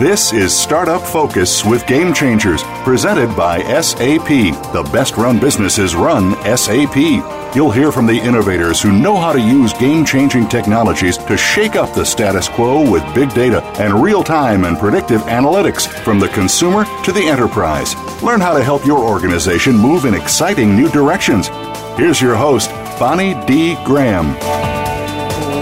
This is Startup Focus with Game Changers, presented by SAP. The best run businesses run SAP. You'll hear from the innovators who know how to use game changing technologies to shake up the status quo with big data and real time and predictive analytics from the consumer to the enterprise. Learn how to help your organization move in exciting new directions. Here's your host, Bonnie D. Graham.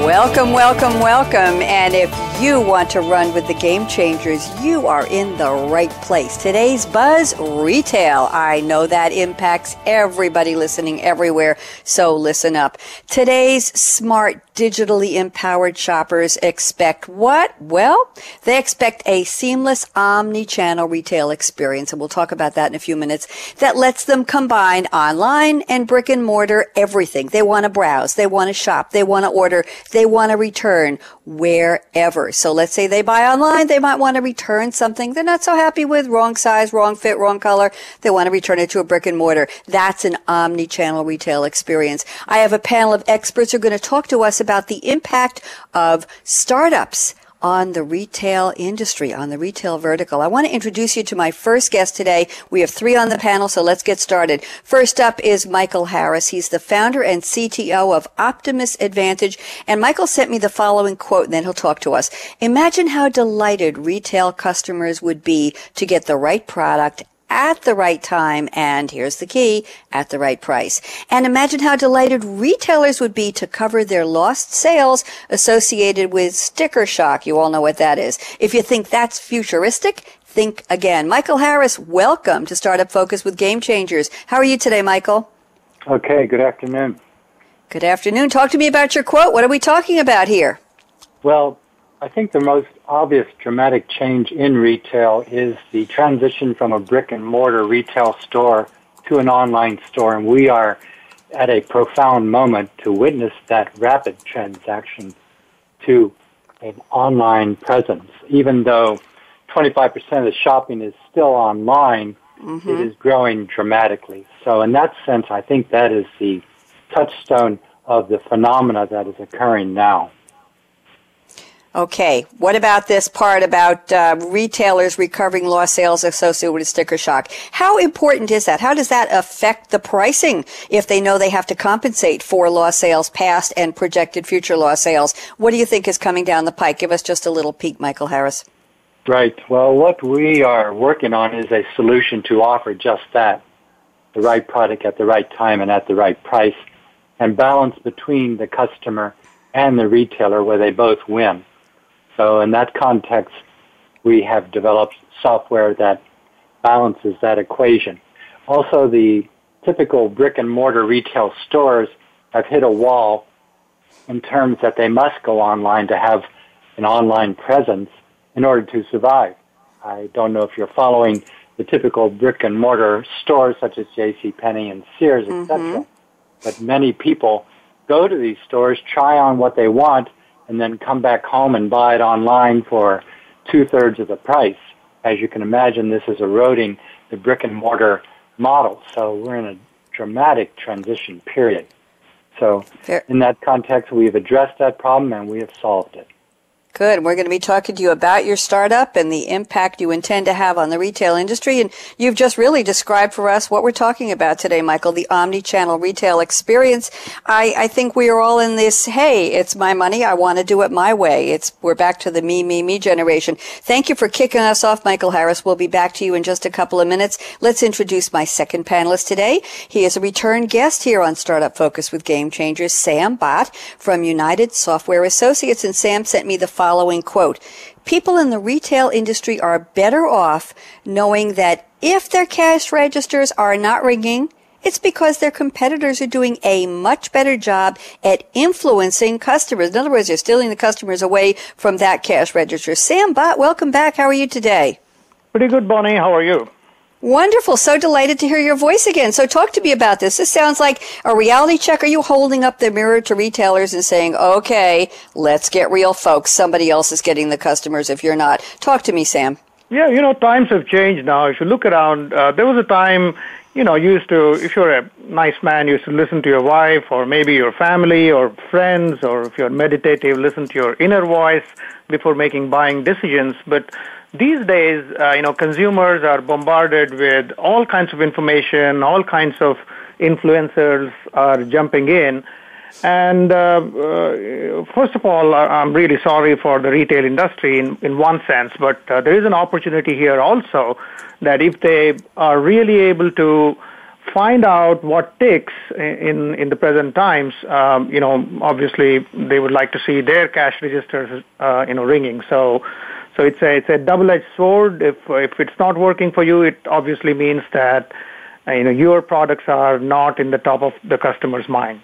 Welcome, welcome, welcome. And if you want to run with the game changers, you are in the right place. Today's buzz retail. I know that impacts everybody listening everywhere, so listen up. Today's smart digitally empowered shoppers expect what? Well, they expect a seamless omni-channel retail experience, and we'll talk about that in a few minutes, that lets them combine online and brick and mortar everything. They want to browse, they want to shop, they want to order, they want to return wherever. So let's say they buy online, they might want to return something they're not so happy with, wrong size, wrong fit, wrong color. They want to return it to a brick and mortar. That's an omni-channel retail experience. I have a panel of experts who are going to talk to us about the impact of startups on the retail industry, on the retail vertical. I want to introduce you to my first guest today. We have three on the panel, so let's get started. First up is Michael Harris. He's the founder and CTO of Optimus Advantage. And Michael sent me the following quote, and then he'll talk to us. Imagine how delighted retail customers would be to get the right product at the right time and here's the key at the right price. And imagine how delighted retailers would be to cover their lost sales associated with sticker shock. You all know what that is. If you think that's futuristic, think again. Michael Harris, welcome to Startup Focus with Game Changers. How are you today, Michael? Okay, good afternoon. Good afternoon. Talk to me about your quote. What are we talking about here? Well, I think the most obvious dramatic change in retail is the transition from a brick and mortar retail store to an online store. And we are at a profound moment to witness that rapid transaction to an online presence. Even though 25% of the shopping is still online, mm-hmm. it is growing dramatically. So in that sense, I think that is the touchstone of the phenomena that is occurring now. Okay, what about this part about uh, retailers recovering lost sales associated with sticker shock? How important is that? How does that affect the pricing if they know they have to compensate for lost sales past and projected future lost sales? What do you think is coming down the pike? Give us just a little peek, Michael Harris. Right. Well, what we are working on is a solution to offer just that the right product at the right time and at the right price, and balance between the customer and the retailer where they both win. So in that context, we have developed software that balances that equation. Also, the typical brick and mortar retail stores have hit a wall in terms that they must go online to have an online presence in order to survive. I don't know if you're following the typical brick and mortar stores such as J.C. Penney and Sears, etc. Mm-hmm. But many people go to these stores, try on what they want, and then come back home and buy it online for two thirds of the price. As you can imagine, this is eroding the brick and mortar model. So we're in a dramatic transition period. So in that context, we've addressed that problem and we have solved it. Good. We're going to be talking to you about your startup and the impact you intend to have on the retail industry. And you've just really described for us what we're talking about today, Michael, the omni-channel retail experience. I, I think we are all in this, hey, it's my money. I want to do it my way. It's, we're back to the me, me, me generation. Thank you for kicking us off, Michael Harris. We'll be back to you in just a couple of minutes. Let's introduce my second panelist today. He is a return guest here on Startup Focus with Game Changers, Sam Bhat from United Software Associates. And Sam sent me the following quote. people in the retail industry are better off knowing that if their cash registers are not ringing, it's because their competitors are doing a much better job at influencing customers. In other words, they're stealing the customers away from that cash register. Sam Bhat, welcome back. How are you today? Pretty good, Bonnie. How are you? Wonderful. So delighted to hear your voice again. So talk to me about this. This sounds like a reality check. Are you holding up the mirror to retailers and saying, okay, let's get real, folks. Somebody else is getting the customers if you're not. Talk to me, Sam. Yeah, you know, times have changed now. If you look around, uh, there was a time you know, you used to, if you're a nice man, you used to listen to your wife or maybe your family or friends, or if you're meditative, listen to your inner voice before making buying decisions. But these days, uh, you know, consumers are bombarded with all kinds of information, all kinds of influencers are jumping in. And uh, uh, first of all, I'm really sorry for the retail industry in, in one sense, but uh, there is an opportunity here also that if they are really able to find out what ticks in in the present times, um, you know, obviously they would like to see their cash registers, uh, you know, ringing. So, so it's a it's a double-edged sword. If if it's not working for you, it obviously means that uh, you know your products are not in the top of the customer's mind.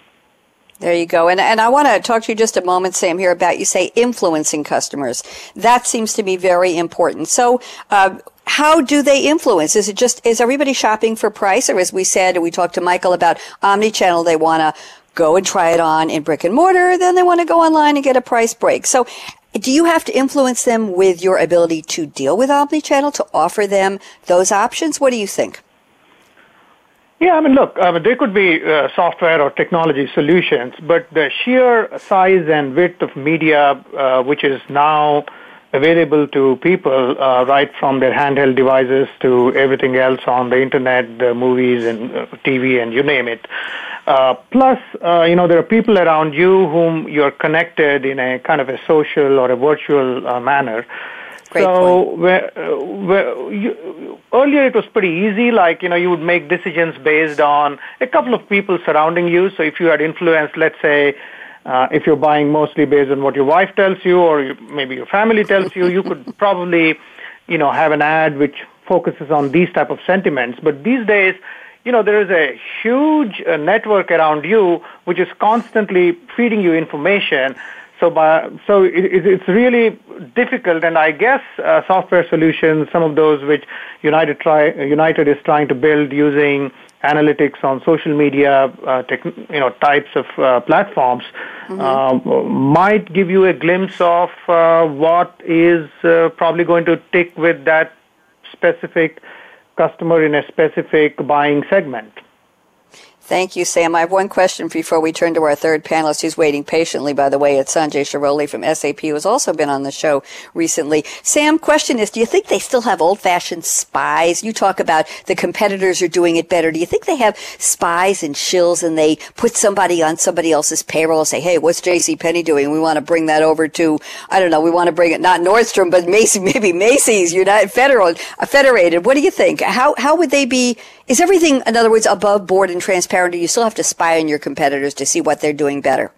There you go. And, and I want to talk to you just a moment, Sam, here about you say influencing customers. That seems to be very important. So, uh, how do they influence? Is it just, is everybody shopping for price? Or as we said, we talked to Michael about omni-channel, they want to go and try it on in brick and mortar, then they want to go online and get a price break. So do you have to influence them with your ability to deal with omni-channel, to offer them those options? What do you think? Yeah, I mean, look, I mean, there could be uh, software or technology solutions, but the sheer size and width of media, uh, which is now available to people uh, right from their handheld devices to everything else on the internet, the movies and uh, TV and you name it. Uh, plus, uh, you know, there are people around you whom you're connected in a kind of a social or a virtual uh, manner. Great so where, uh, where you, earlier it was pretty easy, like, you know, you would make decisions based on a couple of people surrounding you. So if you had influence, let's say, uh, if you're buying mostly based on what your wife tells you or you, maybe your family tells you, you could probably, you know, have an ad which focuses on these type of sentiments. But these days, you know, there is a huge uh, network around you which is constantly feeding you information. So, by, so it, it's really difficult, and I guess uh, software solutions, some of those which United try, United is trying to build using analytics on social media, uh, tech, you know, types of uh, platforms, mm-hmm. uh, might give you a glimpse of uh, what is uh, probably going to tick with that specific customer in a specific buying segment. Thank you, Sam. I have one question before we turn to our third panelist who's waiting patiently, by the way. It's Sanjay Shirole from SAP, who has also been on the show recently. Sam, question is, do you think they still have old-fashioned spies? You talk about the competitors are doing it better. Do you think they have spies and shills and they put somebody on somebody else's payroll and say, hey, what's J.C. Penney doing? We want to bring that over to, I don't know, we want to bring it, not Nordstrom, but Macy, maybe Macy's, United Federal, uh, Federated. What do you think? How, how would they be is everything, in other words, above board and transparent, you still have to spy on your competitors to see what they're doing better?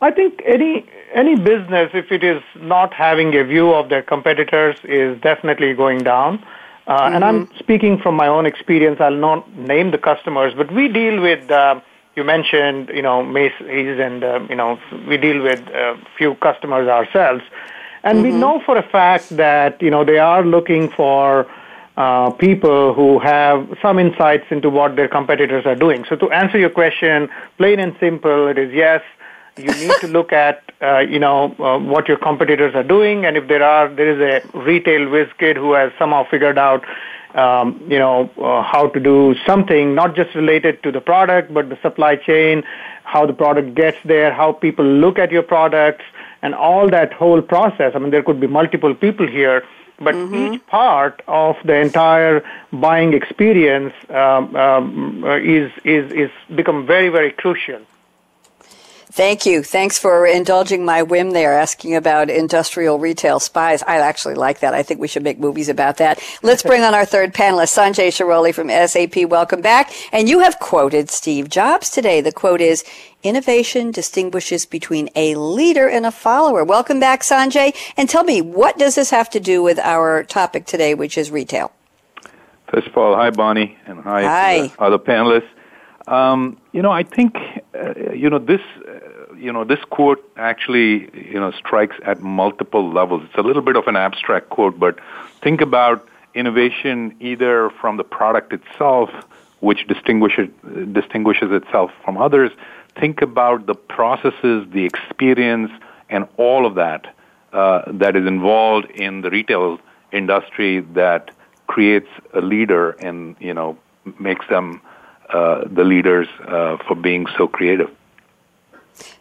I think any any business, if it is not having a view of their competitors, is definitely going down. Uh, mm-hmm. And I'm mm-hmm. speaking from my own experience. I'll not name the customers, but we deal with. Uh, you mentioned, you know, Macy's, and uh, you know, we deal with a few customers ourselves, and mm-hmm. we know for a fact that you know they are looking for uh, people who have some insights into what their competitors are doing. So to answer your question, plain and simple, it is yes. You need to look at uh, you know uh, what your competitors are doing, and if there are there is a retail whiz kid who has somehow figured out um, you know uh, how to do something not just related to the product but the supply chain, how the product gets there, how people look at your products, and all that whole process. I mean, there could be multiple people here but mm-hmm. each part of the entire buying experience um, um, uh, is is is become very very crucial. Thank you. Thanks for indulging my whim there, asking about industrial retail spies. I actually like that. I think we should make movies about that. Let's bring on our third panelist, Sanjay Shirole from SAP. Welcome back. And you have quoted Steve Jobs today. The quote is, Innovation distinguishes between a leader and a follower. Welcome back, Sanjay. And tell me, what does this have to do with our topic today, which is retail? First of all, hi, Bonnie, and hi, hi. other panelists. Um, you know, I think, uh, you know, this, you know, this quote actually, you know, strikes at multiple levels. It's a little bit of an abstract quote, but think about innovation either from the product itself, which distinguishes distinguishes itself from others. Think about the processes, the experience, and all of that uh, that is involved in the retail industry that creates a leader and you know makes them uh, the leaders uh, for being so creative.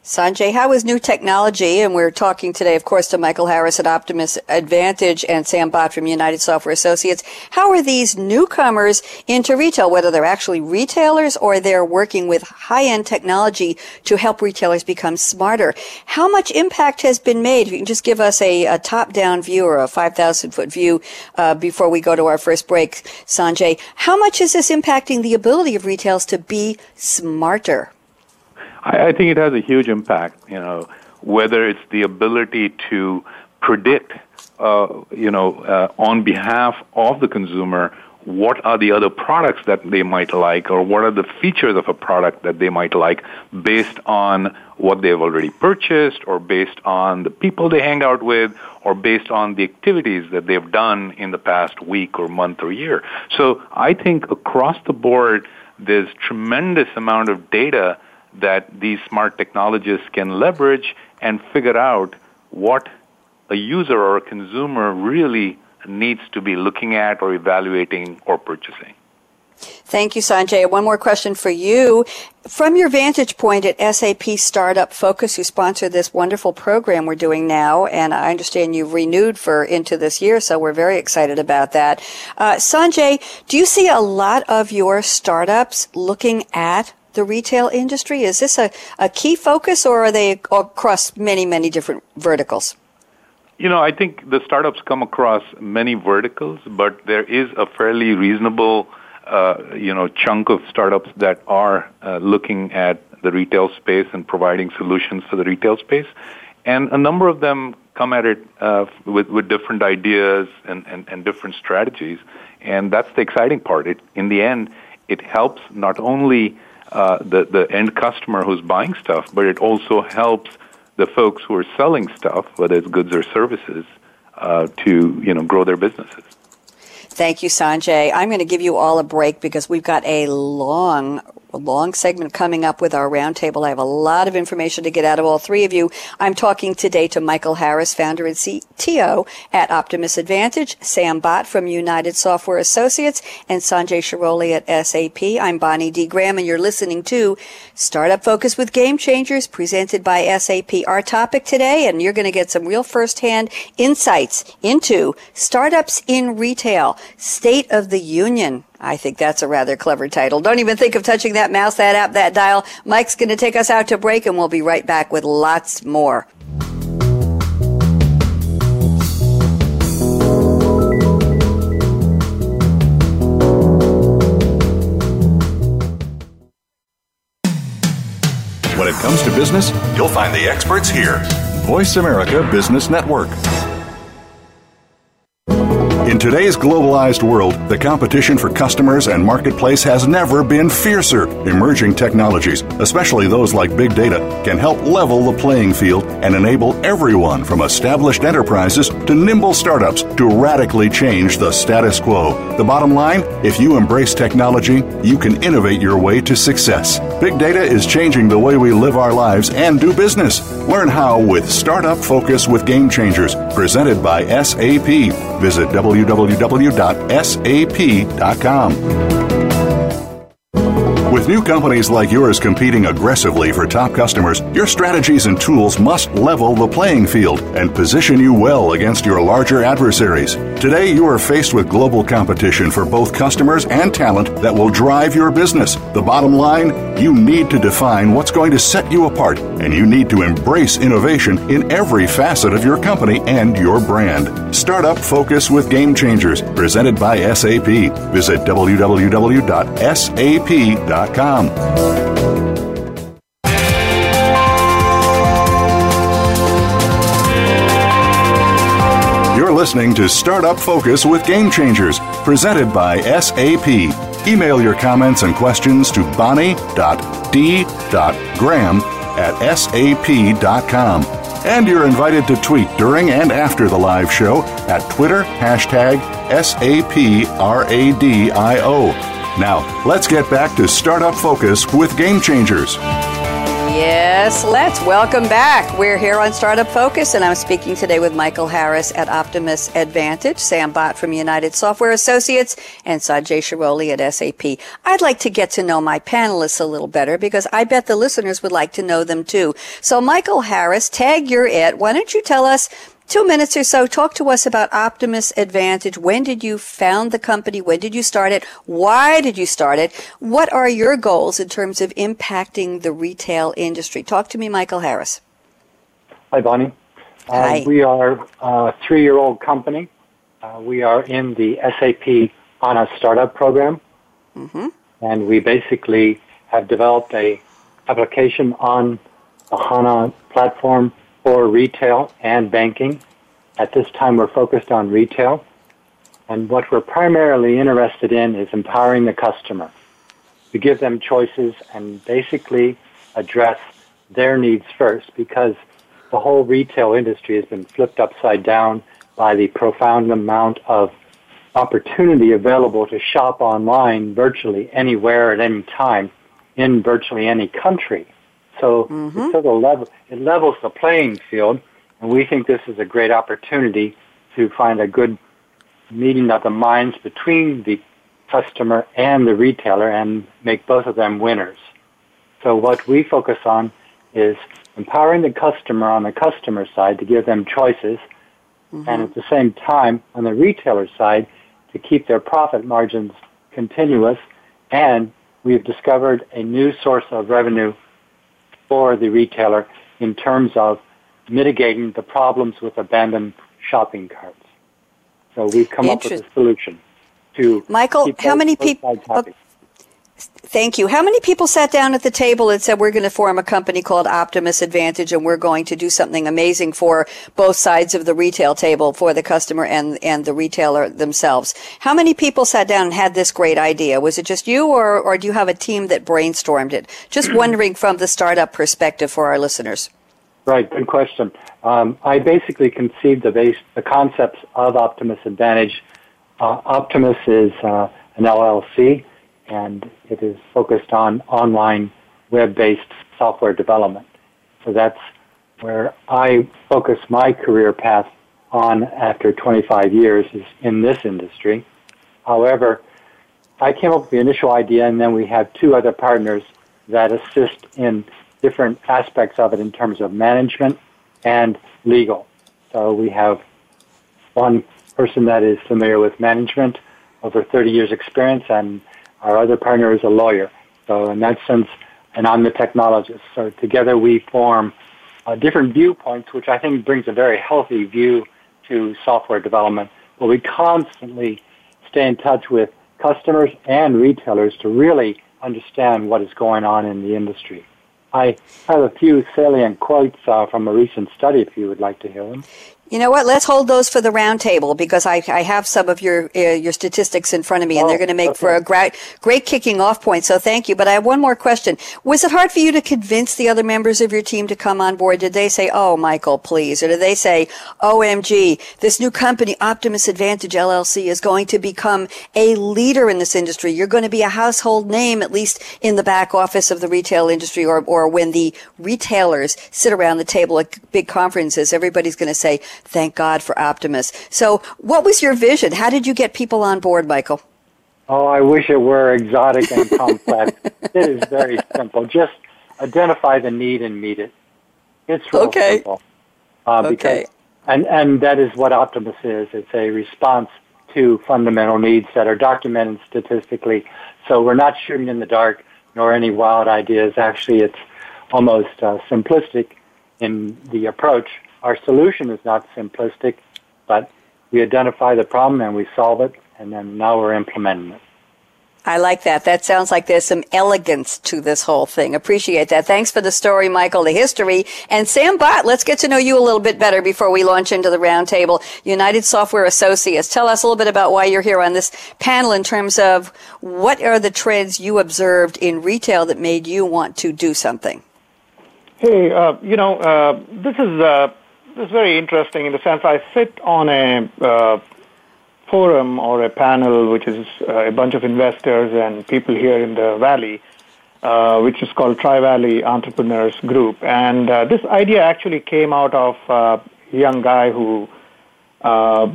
Sanjay, how is new technology, and we're talking today, of course, to Michael Harris at Optimus Advantage and Sam Bhat from United Software Associates. How are these newcomers into retail, whether they're actually retailers or they're working with high-end technology to help retailers become smarter? How much impact has been made? If you can just give us a, a top-down view or a 5,000-foot view uh, before we go to our first break, Sanjay. How much is this impacting the ability of retailers to be smarter? I, I think it has a huge impact. You know, whether it's the ability to predict, uh, you know, uh, on behalf of the consumer, what are the other products that they might like, or what are the features of a product that they might like, based on what they've already purchased, or based on the people they hang out with, or based on the activities that they've done in the past week or month or year. So I think across the board, there's tremendous amount of data that these smart technologists can leverage and figure out what a user or a consumer really needs to be looking at or evaluating or purchasing. Thank you, Sanjay. One more question for you. From your vantage point at SAP Startup Focus, who sponsored this wonderful program we're doing now, and I understand you've renewed for into this year, so we're very excited about that. Uh, Sanjay, do you see a lot of your startups looking at the retail industry? Is this a, a key focus or are they across many, many different verticals? You know, I think the startups come across many verticals, but there is a fairly reasonable, uh, you know, chunk of startups that are uh, looking at the retail space and providing solutions for the retail space. And a number of them come at it uh, with, with different ideas and, and, and different strategies. And that's the exciting part. It, in the end, it helps not only uh, the the end customer who's buying stuff, but it also helps the folks who are selling stuff, whether it's goods or services, uh, to you know grow their businesses. Thank you, Sanjay. I'm going to give you all a break because we've got a long long segment coming up with our roundtable. I have a lot of information to get out of all three of you. I'm talking today to Michael Harris, founder and CTO at Optimus Advantage, Sam Bhat from United Software Associates, and Sanjay Shirole at SAP. I'm Bonnie D. Graham, and you're listening to Startup Focus with Game Changers, presented by SAP. Our topic today, and you're going to get some real firsthand insights into startups in retail, state of the union. I think that's a rather clever title. Don't even think of touching that mouse, that app, that dial. Mike's going to take us out to break, and we'll be right back with lots more. When it comes to business, you'll find the experts here. Voice America Business Network. In today's globalized world, the competition for customers and marketplace has never been fiercer. Emerging technologies, especially those like big data, can help level the playing field and enable everyone from established enterprises to nimble startups to radically change the status quo. The bottom line if you embrace technology, you can innovate your way to success. Big data is changing the way we live our lives and do business. Learn how with Startup Focus with Game Changers, presented by SAP. Visit www.sap.com. With new companies like yours competing aggressively for top customers, your strategies and tools must level the playing field and position you well against your larger adversaries. Today, you are faced with global competition for both customers and talent that will drive your business. The bottom line you need to define what's going to set you apart, and you need to embrace innovation in every facet of your company and your brand. Startup Focus with Game Changers, presented by SAP. Visit www.sap.com. listening to Startup Focus with Game Changers, presented by SAP. Email your comments and questions to bonnie.d.graham at sap.com. And you're invited to tweet during and after the live show at Twitter hashtag SAPRADIO. Now, let's get back to Startup Focus with Game Changers. Yes, let's welcome back. We're here on Startup Focus, and I'm speaking today with Michael Harris at Optimus Advantage, Sam Bhat from United Software Associates, and Sanjay Shirole at SAP. I'd like to get to know my panelists a little better because I bet the listeners would like to know them too. So, Michael Harris, tag you're it. Why don't you tell us two minutes or so, talk to us about Optimus Advantage. When did you found the company? When did you start it? Why did you start it? What are your goals in terms of impacting the retail industry? Talk to me, Michael Harris. Hi, Bonnie. Uh, Hi. Uh, we are a three-year-old company. Uh, we are in the SAP HANA Startup Program. Mm-hmm. And we basically have developed a application on the HANA platform for retail and banking. At this time, we're focused on retail. And what we're primarily interested in is empowering the customer to give them choices and basically address their needs first because the whole retail industry has been flipped upside down by the profound amount of opportunity available to shop online virtually anywhere at any time in virtually any country. So mm-hmm. it sort of level, it levels the playing field, and we think this is a great opportunity to find a good meeting of the minds between the customer and the retailer and make both of them winners. So what we focus on is empowering the customer on the customer side to give them choices, mm-hmm. and at the same time on the retailer side to keep their profit margins continuous. And we've discovered a new source of revenue for the retailer in terms of mitigating the problems with abandoned shopping carts. So we've come up with a solution to Michael. How many people? Thank you. How many people sat down at the table and said, we're going to form a company called Optimus Advantage and we're going to do something amazing for both sides of the retail table, for the customer and, and the retailer themselves? How many people sat down and had this great idea? Was it just you or, or do you have a team that brainstormed it? Just wondering from the startup perspective for our listeners. Right, good question. Um, I basically conceived the, base, the concepts of Optimus Advantage. Uh, Optimus is uh, an LLC and it is focused on online web-based software development. So that's where I focus my career path on after 25 years is in this industry. However, I came up with the initial idea and then we have two other partners that assist in different aspects of it in terms of management and legal. So we have one person that is familiar with management, over 30 years experience, and our other partner is a lawyer. So in that sense, and I'm the technologist. So together we form uh, different viewpoints, which I think brings a very healthy view to software development. But we constantly stay in touch with customers and retailers to really understand what is going on in the industry. I have a few salient quotes uh, from a recent study if you would like to hear them. You know what? Let's hold those for the roundtable because I, I have some of your uh, your statistics in front of me, and oh, they're going to make okay. for a great great kicking off point. So thank you. But I have one more question. Was it hard for you to convince the other members of your team to come on board? Did they say, "Oh, Michael, please," or did they say, "OMG, this new company, Optimus Advantage LLC, is going to become a leader in this industry. You're going to be a household name, at least in the back office of the retail industry, or or when the retailers sit around the table at big conferences, everybody's going to say." Thank God for Optimus. So, what was your vision? How did you get people on board, Michael? Oh, I wish it were exotic and complex. it is very simple. Just identify the need and meet it. It's real okay. simple. Uh, okay. Because And, and that is what Optimus is. It's a response to fundamental needs that are documented statistically. So we're not shooting in the dark nor any wild ideas. Actually, it's almost uh, simplistic in the approach. Our solution is not simplistic, but we identify the problem and we solve it, and then now we're implementing it. I like that. That sounds like there's some elegance to this whole thing. Appreciate that. Thanks for the story, Michael, the history. And Sam Bhat, let's get to know you a little bit better before we launch into the roundtable. United Software Associates. Tell us a little bit about why you're here on this panel in terms of what are the trends you observed in retail that made you want to do something? Hey, uh, you know, uh, this is uh, this is very interesting in the sense I sit on a uh, forum or a panel, which is uh, a bunch of investors and people here in the valley, uh, which is called Tri Valley Entrepreneurs Group. And uh, this idea actually came out of uh, a young guy who, uh,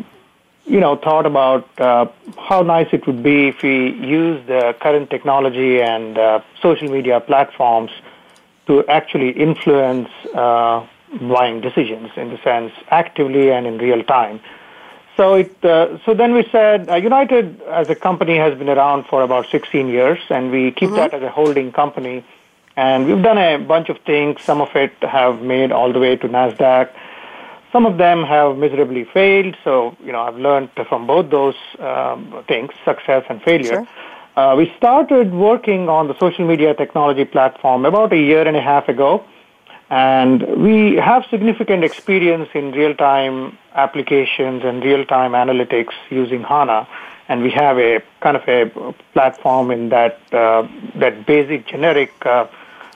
you know, thought about uh, how nice it would be if we use the current technology and social media platforms to actually influence buying decisions in the sense actively and in real time. So it, uh, so then we said uh, United as a company has been around for about 16 years, and we keep mm-hmm. that as a holding company. And we've done a bunch of things. Some of it have made all the way to Nasdaq. Some of them have miserably failed. So you know, I've learned from both those um, things, success and failure. Sure. Uh, we started working on the social media technology platform about a year and a half ago. And we have significant experience in real-time applications and real-time analytics using HANA. And we have a kind of a platform in that, uh, that basic generic uh,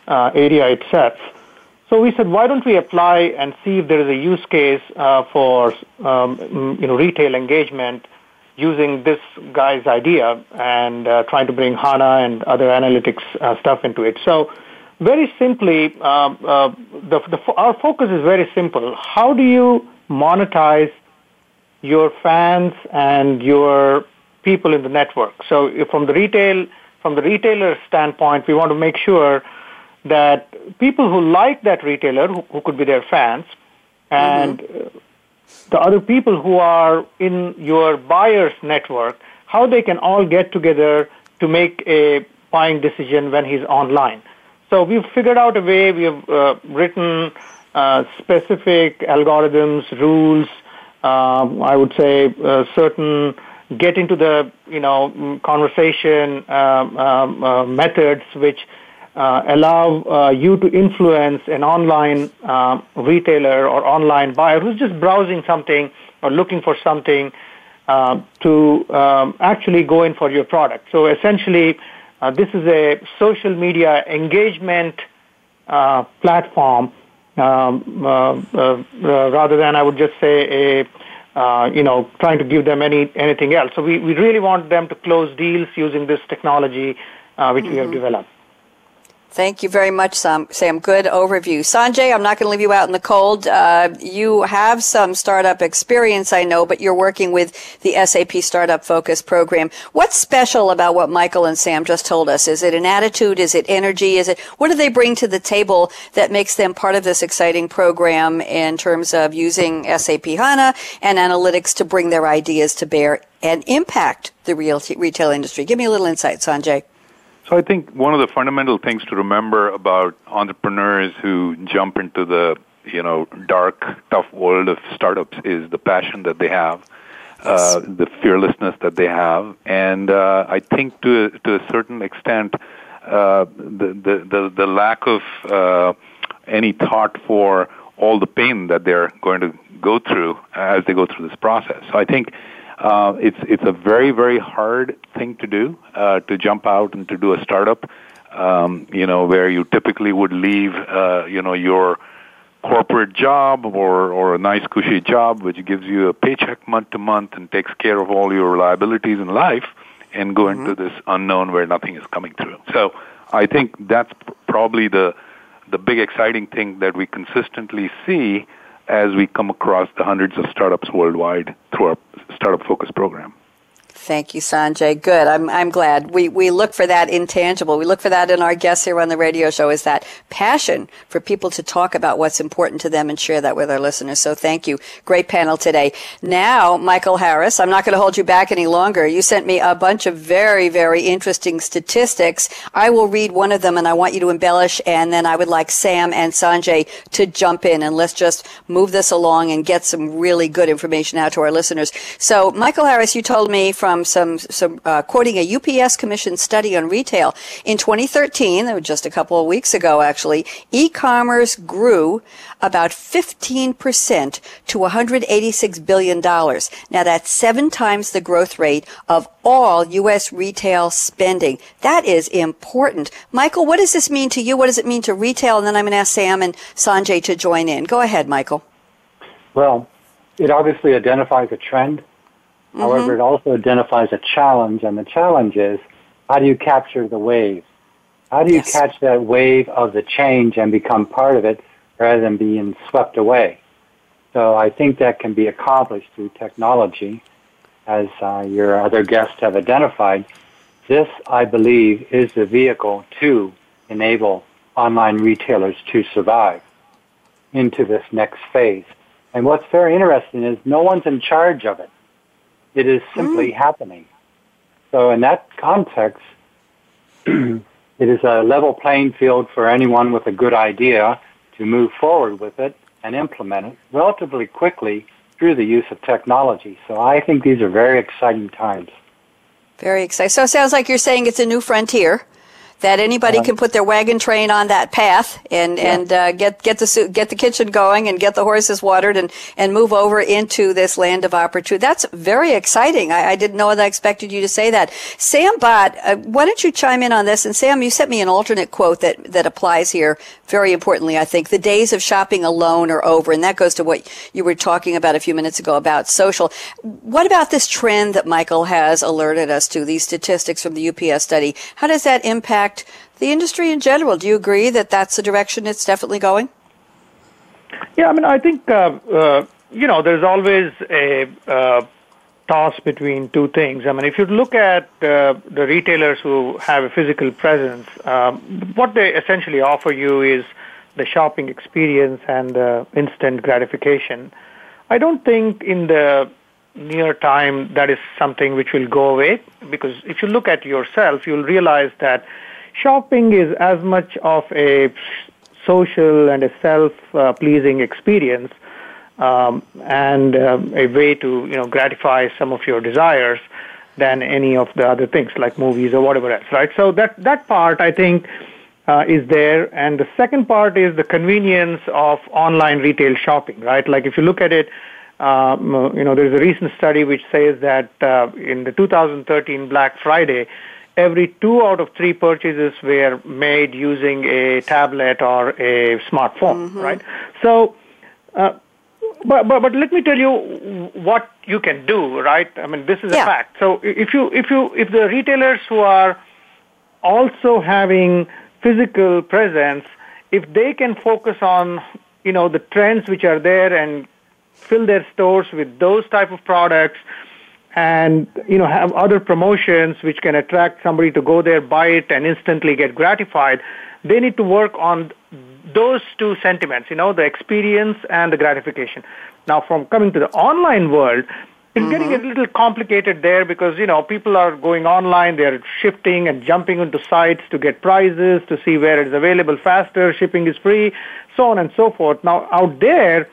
uh, area itself. So we said, why don't we apply and see if there is a use case uh, for um, you know, retail engagement using this guy's idea and uh, trying to bring HANA and other analytics uh, stuff into it. So very simply, uh, uh, the, the, our focus is very simple. How do you monetize your fans and your people in the network? So from the retail, from the retailer standpoint, we want to make sure that people who like that retailer, who, who could be their fans, and mm-hmm. the other people who are in your buyer's network, how they can all get together to make a buying decision when he's online. So we've figured out a way, we have uh, written uh, specific algorithms, rules, um, I would say uh, certain get into the, you know, conversation um, um, uh, methods which uh, allow uh, you to influence an online um, retailer or online buyer who's just browsing something or looking for something uh, to um, actually go in for your product. So essentially, uh, this is a social media engagement uh, platform um, uh, uh, uh rather than I would just say a uh, you know trying to give them any anything else. So we, we really want them to close deals using this technology which mm-hmm. we have mm-hmm. developed. Thank you very much, Sam. Sam. Good overview. Sanjay, I'm not going to leave you out in the cold. Uh, you have some startup experience, I know, but you're working with the SAP Startup Focus program. What's special about what Michael and Sam just told us? Is it an attitude? Is it energy? Is it what do they bring to the table that makes them part of this exciting program in terms of using SAP HANA and analytics to bring their ideas to bear and impact the real t- retail industry? Give me a little insight, Sanjay. So I think one of the fundamental things to remember about entrepreneurs who jump into the you know dark, tough world of startups is the passion that they have, uh, the fearlessness that they have, and uh, I think to to a certain extent, uh, the, the the the lack of uh, any thought for all the pain that they're going to go through as they go through this process. So I think uh, it's it's a very very hard thing to do uh, to jump out and to do a startup. Um, you know where you typically would leave uh, you know your corporate job or or a nice cushy job which gives you a paycheck month to month and takes care of all your liabilities in life and go mm-hmm. into this unknown where nothing is coming through. So I think that's probably the the big exciting thing that we consistently see as we come across the hundreds of startups worldwide through our Startup Focus program. Thank you, Sanjay. Good. I'm, I'm glad. We, we look for that intangible. We look for that in our guests here on the radio show is that passion for people to talk about what's important to them and share that with our listeners. So thank you. Great panel today. Now, Michael Harris, I'm not going to hold you back any longer. You sent me a bunch of very, very interesting statistics. I will read one of them and I want you to embellish and then I would like Sam and Sanjay to jump in and let's just move this along and get some really good information out to our listeners. So, Michael Harris, you told me from some, some uh, quoting a UPS Commission study on retail. In 2013, just a couple of weeks ago actually, e-commerce grew about 15% to $186 billion. Now that's seven times the growth rate of all U.S. retail spending. That is important. Michael, what does this mean to you? What does it mean to retail? And then I'm going to ask Sam and Sanjay to join in. Go ahead, Michael. Well, it obviously identifies a trend Mm-hmm. However, it also identifies a challenge, and the challenge is how do you capture the wave? How do you yes. catch that wave of the change and become part of it rather than being swept away? So I think that can be accomplished through technology, as uh, your other guests have identified. This, I believe, is the vehicle to enable online retailers to survive into this next phase. And what's very interesting is no one's in charge of it. It is simply mm. happening. So in that context, it is a level playing field for anyone with a good idea to move forward with it and implement it relatively quickly through the use of technology. So I think these are very exciting times. Very exciting. So it sounds like you're saying it's a new frontier that anybody uh, can put their wagon train on that path and yeah. and uh, get get the get the kitchen going and get the horses watered and and move over into this land of opportunity. That's very exciting. I, I didn't know that. I expected you to say that. Sam Bhat, uh, why don't you chime in on this? And Sam, you sent me an alternate quote that that applies here very importantly. I think the days of shopping alone are over, and that goes to what you were talking about a few minutes ago about social. What about this trend that Michael has alerted us to? These statistics from the UPS study. How does that impact impact the industry in general. Do you agree that that's the direction it's definitely going? Yeah, I mean, I think, uh, uh, you know, there's always a uh, toss between two things. I mean, if you look at uh, the retailers who have a physical presence, um, what they essentially offer you is the shopping experience and uh, instant gratification. I don't think in the near time that is something which will go away because if you look at yourself, you'll realize that shopping is as much of a social and a self-pleasing experience um, and um, a way to you know gratify some of your desires than any of the other things like movies or whatever else, right? So that that part I think uh, is there, and the second part is the convenience of online retail shopping, right? Like if you look at it. Um, you know, there's a recent study which says that uh, in the 2013 Black Friday, every two out of three purchases were made using a tablet or a smartphone, mm-hmm. right? So, uh, but, but but let me tell you what you can do, right? I mean, this is yeah. a fact. So if you if you if the retailers who are also having physical presence, if they can focus on you know the trends which are there and fill their stores with those type of products and you know have other promotions which can attract somebody to go there buy it and instantly get gratified they need to work on those two sentiments you know the experience and the gratification now from coming to the online world it's mm-hmm. getting a little complicated there because you know people are going online they're shifting and jumping into sites to get prizes to see where it's available faster shipping is free so on and so forth now out there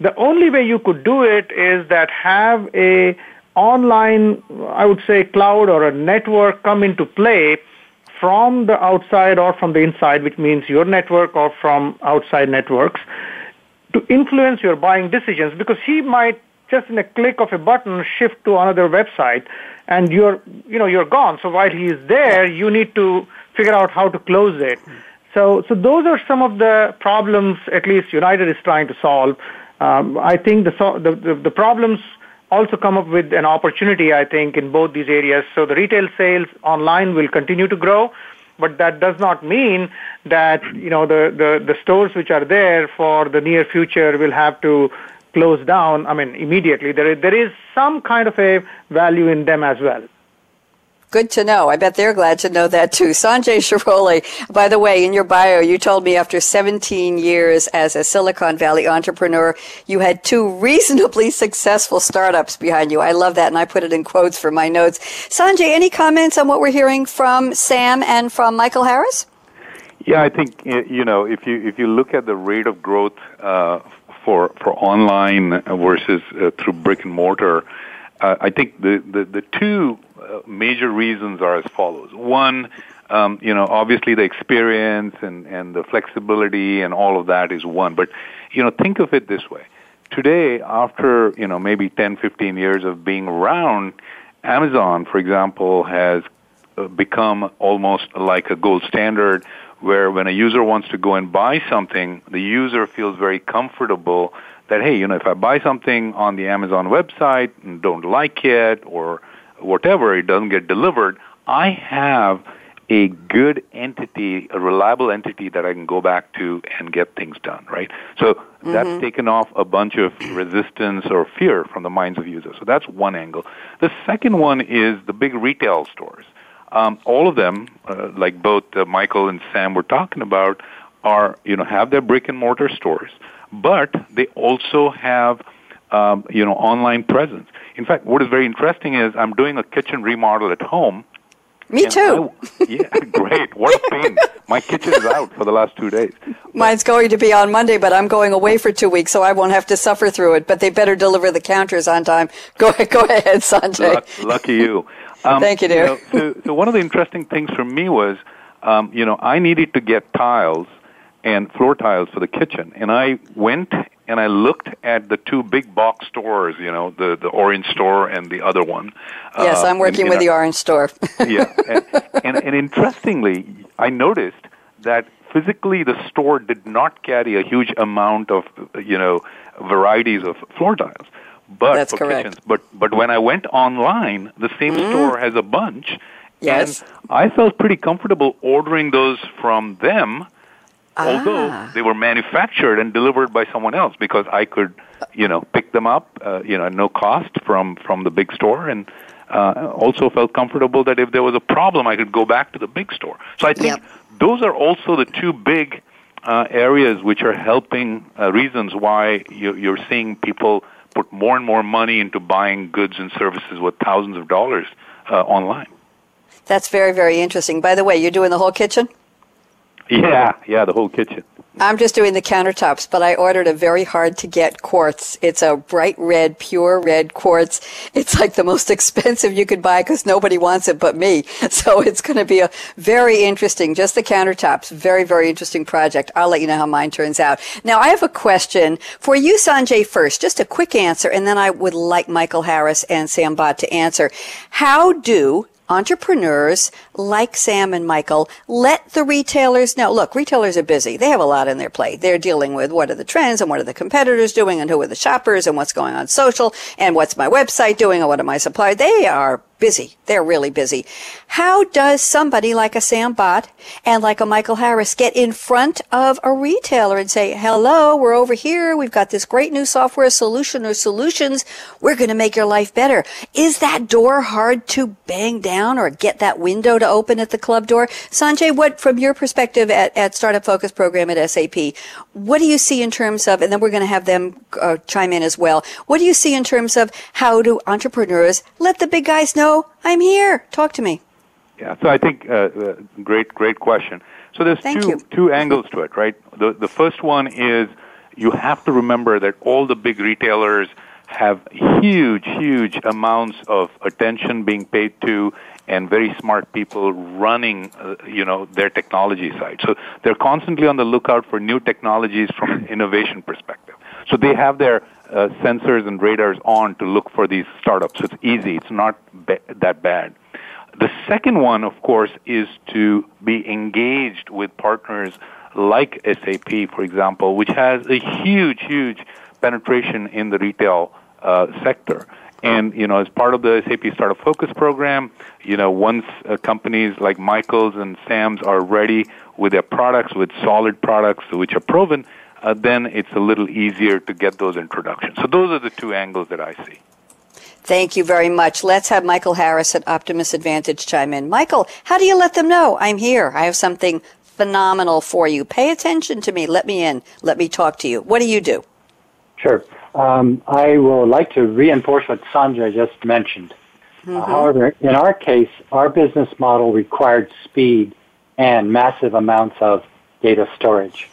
the only way you could do it is that have a online, I would say, cloud or a network come into play from the outside or from the inside, which means your network or from outside networks, to influence your buying decisions. Because he might just in a click of a button shift to another website and you're you know you're gone. So while he's there you need to figure out how to close it. So so those are some of the problems at least united is trying to solve. Um, i think the, the the the problems also come up with an opportunity, I think, in both these areas. So the retail sales online will continue to grow, but that does not mean that, you know, the, the, the stores which are there for the near future will have to close down, I mean, immediately. There there is some kind of a value in them as well. Good to know. I bet they're glad to know that too. Sanjay Shirole, by the way, in your bio, you told me after 17 years as a Silicon Valley entrepreneur, you had two reasonably successful startups behind you. I love that, and I put it in quotes for my notes. Sanjay, any comments on what we're hearing from Sam and from Michael Harris? Yeah, I think you know if you if you look at the rate of growth uh, for for online versus uh, through brick and mortar, uh, I think the, the the two major reasons are as follows. One, um, you know, obviously the experience and, and the flexibility and all of that is one. But, you know, think of it this way. Today, after, you know, maybe 10, 15 years of being around, Amazon, for example, has uh, become almost like a gold standard where when a user wants to go and buy something, the user feels very comfortable that, hey, you know, if I buy something on the Amazon website and don't like it or whatever, it doesn't get delivered, I have a good entity, a reliable entity that I can go back to and get things done, right? So mm-hmm. that's taken off a bunch of resistance or fear from the minds of users. So that's one angle. The second one is the big retail stores. Um, all of them, uh, like both uh, Michael and Sam were talking about, are you know have their brick and mortar stores, but they also have um, you know online presence. In fact, what is very interesting is I'm doing a kitchen remodel at home. Me too. I, yeah, great. What a pain. My kitchen is out for the last two days. Mine's going to be on Monday, but I'm going away for two weeks, so I won't have to suffer through it. But they better deliver the counters on time. Go ahead, go ahead, Sanjay. Luck, lucky you. Um, Thank you, dear. You know, so, so one of the interesting things for me was, um, you know, I needed to get tiles and floor tiles for the kitchen, and I went and I looked at the two big box stores, you know, the the orange store and the other one. Yes, uh, I'm working and, with the orange store. yeah, and, and, and interestingly, I noticed that physically the store did not carry a huge amount of you know varieties of floor tiles but That's for correct. kitchens but but when i went online the same mm. store has a bunch yes and i felt pretty comfortable ordering those from them ah. although they were manufactured and delivered by someone else because I could, you know, pick them up, uh, you know, at no cost from from the big store, and uh, also felt comfortable that if there was a problem, I could go back to the big store. So I think yep. those are also the two big uh, areas which are helping uh, reasons why you, you're seeing people put more and more money into buying goods and services with thousands of dollars uh, online. That's very, very interesting. By the way, you're doing the whole kitchen? Yeah, yeah, the whole kitchen. I'm just doing the countertops, but I ordered a very hard to get quartz. It's a bright red, pure red quartz. It's like the most expensive you could buy because nobody wants it but me. So it's going to be a very interesting, just the countertops, very, very interesting project. I'll let you know how mine turns out. Now I have a question for you, Sanjay, first, just a quick answer, and then I would like Michael Harris and Sam Bhat to answer. How do entrepreneurs like Sam and Michael let the retailers know. Look, retailers are busy. They have a lot in their plate. They're dealing with what are the trends and what are the competitors doing and who are the shoppers and what's going on social and what's my website doing and what am I suppliers. They are busy. They're really busy. How does somebody like a Sam Bhat and like a Michael Harris get in front of a retailer and say, hello, we're over here. We've got this great new software solution or solutions. We're going to make your life better. Is that door hard to bang down or get that window to open at the club door? Sanjay, what, from your perspective at, at Startup Focus program at SAP, what do you see in terms of, and then we're going to have them uh, chime in as well. What do you see in terms of how do entrepreneurs let the big guys know I'm here. Talk to me. Yeah, so I think uh, uh, great, great question. So there's Thank two you. two angles to it, right? The the first one is you have to remember that all the big retailers have huge, huge amounts of attention being paid to and very smart people running, uh, you know, their technology side. So they're constantly on the lookout for new technologies from an innovation perspective. So they have their uh, sensors and radars on to look for these startups. It's easy. It's not ba- that bad. The second one, of course, is to be engaged with partners like SAP, for example, which has a huge, huge penetration in the retail uh, sector. And you know, as part of the SAP Startup Focus program, you know, once uh, companies like Michaels and Sam's are ready with their products, with solid products which are proven, uh, then it's a little easier to get those introductions. So those are the two angles that I see. Thank you very much. Let's have Michael Harris at Optimus Advantage chime in. Michael, how do you let them know I'm here? I have something phenomenal for you. Pay attention to me. Let me in. Let me talk to you. What do you do? Sure. Um, I would like to reinforce what Sandra just mentioned. Uh, mm-hmm. Uh, however, in our case, our business model required speed and massive amounts of data storage.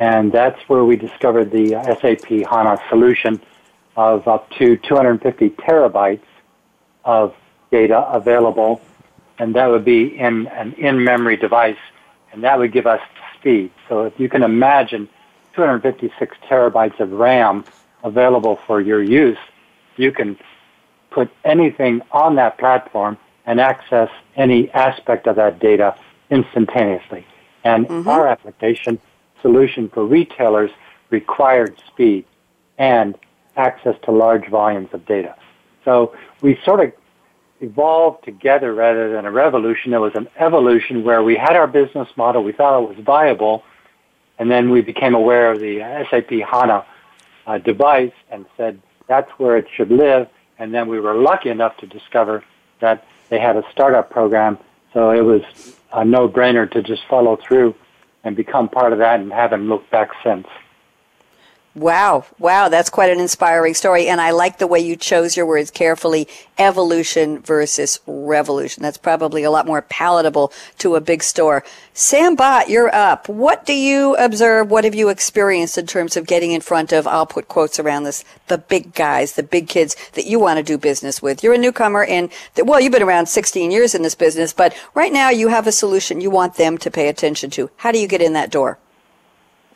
And that's where we discovered the SAP HANA solution of up to 250 terabytes of data available, and that would be in an in-memory device, and that would give us speed. So if you can imagine 256 terabytes of RAM available for your use, you can put anything on that platform and access any aspect of that data instantaneously. And mm-hmm. our application solution for retailers required speed and access to large volumes of data. So we sort of evolved together rather than a revolution. It was an evolution where we had our business model, we thought it was viable, and then we became aware of the SAP HANA uh, device and said that's where it should live. And then we were lucky enough to discover that they had a startup program, so it was a no-brainer to just follow through and become part of that and haven't looked back since. Wow, wow, that's quite an inspiring story. And I like the way you chose your words carefully evolution versus revolution. That's probably a lot more palatable to a big store. Sam Bhat, you're up. What do you observe? What have you experienced in terms of getting in front of, I'll put quotes around this, the big guys, the big kids that you want to do business with? You're a newcomer and, well, you've been around 16 years in this business, but right now you have a solution you want them to pay attention to. How do you get in that door?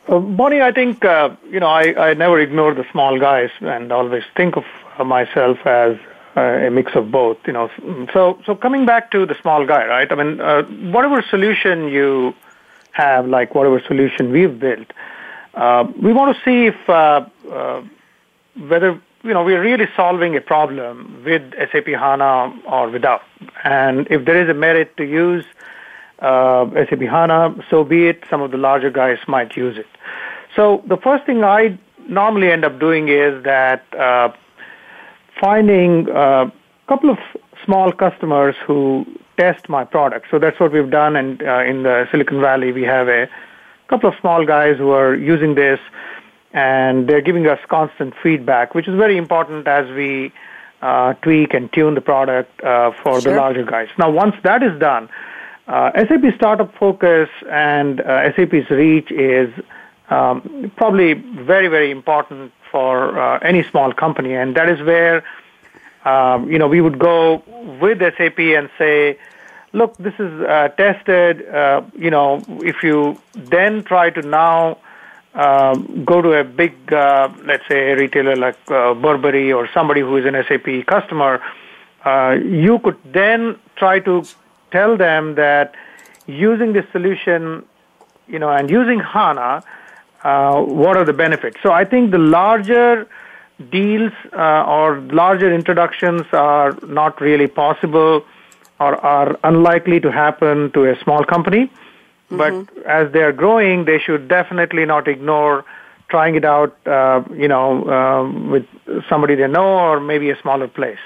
Uh, Bonnie, I think uh, you know I, I never ignore the small guys and always think of myself as uh, a mix of both. You know, so so coming back to the small guy, right? I mean, uh, whatever solution you have, like whatever solution we've built, uh, we want to see if uh, uh, whether you know we're really solving a problem with SAP HANA or without, and if there is a merit to use uh, SAP HANA, so be it. Some of the larger guys might use it. So the first thing I normally end up doing is that uh, finding a uh, couple of small customers who test my product. So that's what we've done, and uh, in the Silicon Valley, we have a couple of small guys who are using this, and they're giving us constant feedback, which is very important as we uh, tweak and tune the product uh, for sure. the larger guys. Now, once that is done, uh, SAP Startup Focus and uh, SAP's reach is um, probably very, very important for uh, any small company, and that is where um, you know we would go with SAP and say, look, this is uh, tested. Uh, you know, if you then try to now um, go to a big, uh, let's say, retailer like Burberry or somebody who is an SAP customer, you could then try to tell them that using this solution, you know, and using HANA, uh, what are the benefits? So I think the larger deals uh, or larger introductions are not really possible or are unlikely to happen to a small company. Mm-hmm. But as they are growing, they should definitely not ignore trying it out, uh, you know, uh, with somebody they know or maybe a smaller place.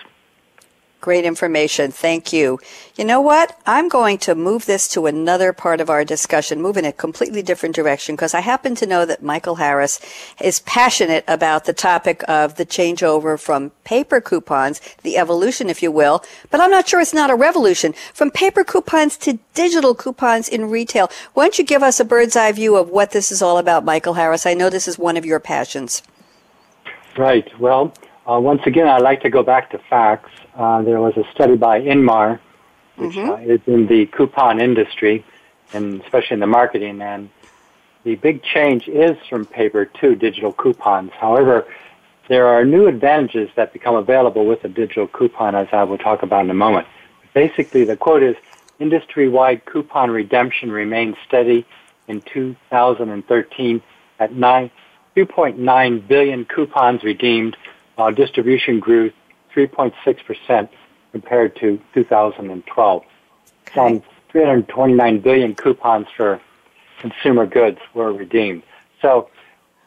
Great information. Thank you. You know what? I'm going to move this to another part of our discussion, move in a completely different direction, because I happen to know that Michael Harris is passionate about the topic of the changeover from paper coupons, the evolution, if you will, but I'm not sure it's not a revolution, from paper coupons to digital coupons in retail. Why don't you give us a bird's eye view of what this is all about, Michael Harris? I know this is one of your passions. Right. Well, uh, once again, I'd like to go back to facts. Uh, there was a study by Inmar, which mm-hmm. uh, is in the coupon industry, and especially in the marketing. And the big change is from paper to digital coupons. However, there are new advantages that become available with a digital coupon, as I will talk about in a moment. Basically, the quote is industry-wide coupon redemption remained steady in 2013 at 9, 2.9 billion coupons redeemed uh, distribution grew 3.6% compared to 2012. Okay. Some 329 billion coupons for consumer goods were redeemed. So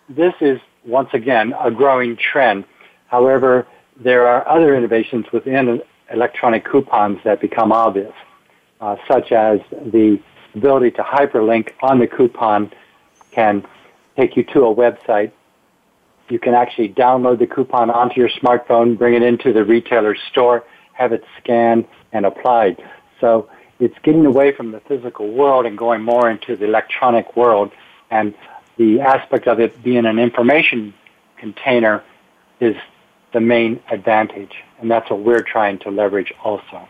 this is once again a growing trend. However, there are other innovations within electronic coupons that become obvious, uh, such as the ability to hyperlink on the coupon can take you to a website. You can actually download the coupon onto your smartphone, bring it into the retailer's store, have it scanned and applied. So it's getting away from the physical world and going more into the electronic world. And the aspect of it being an information container is the main advantage. And that's what we're trying to leverage also.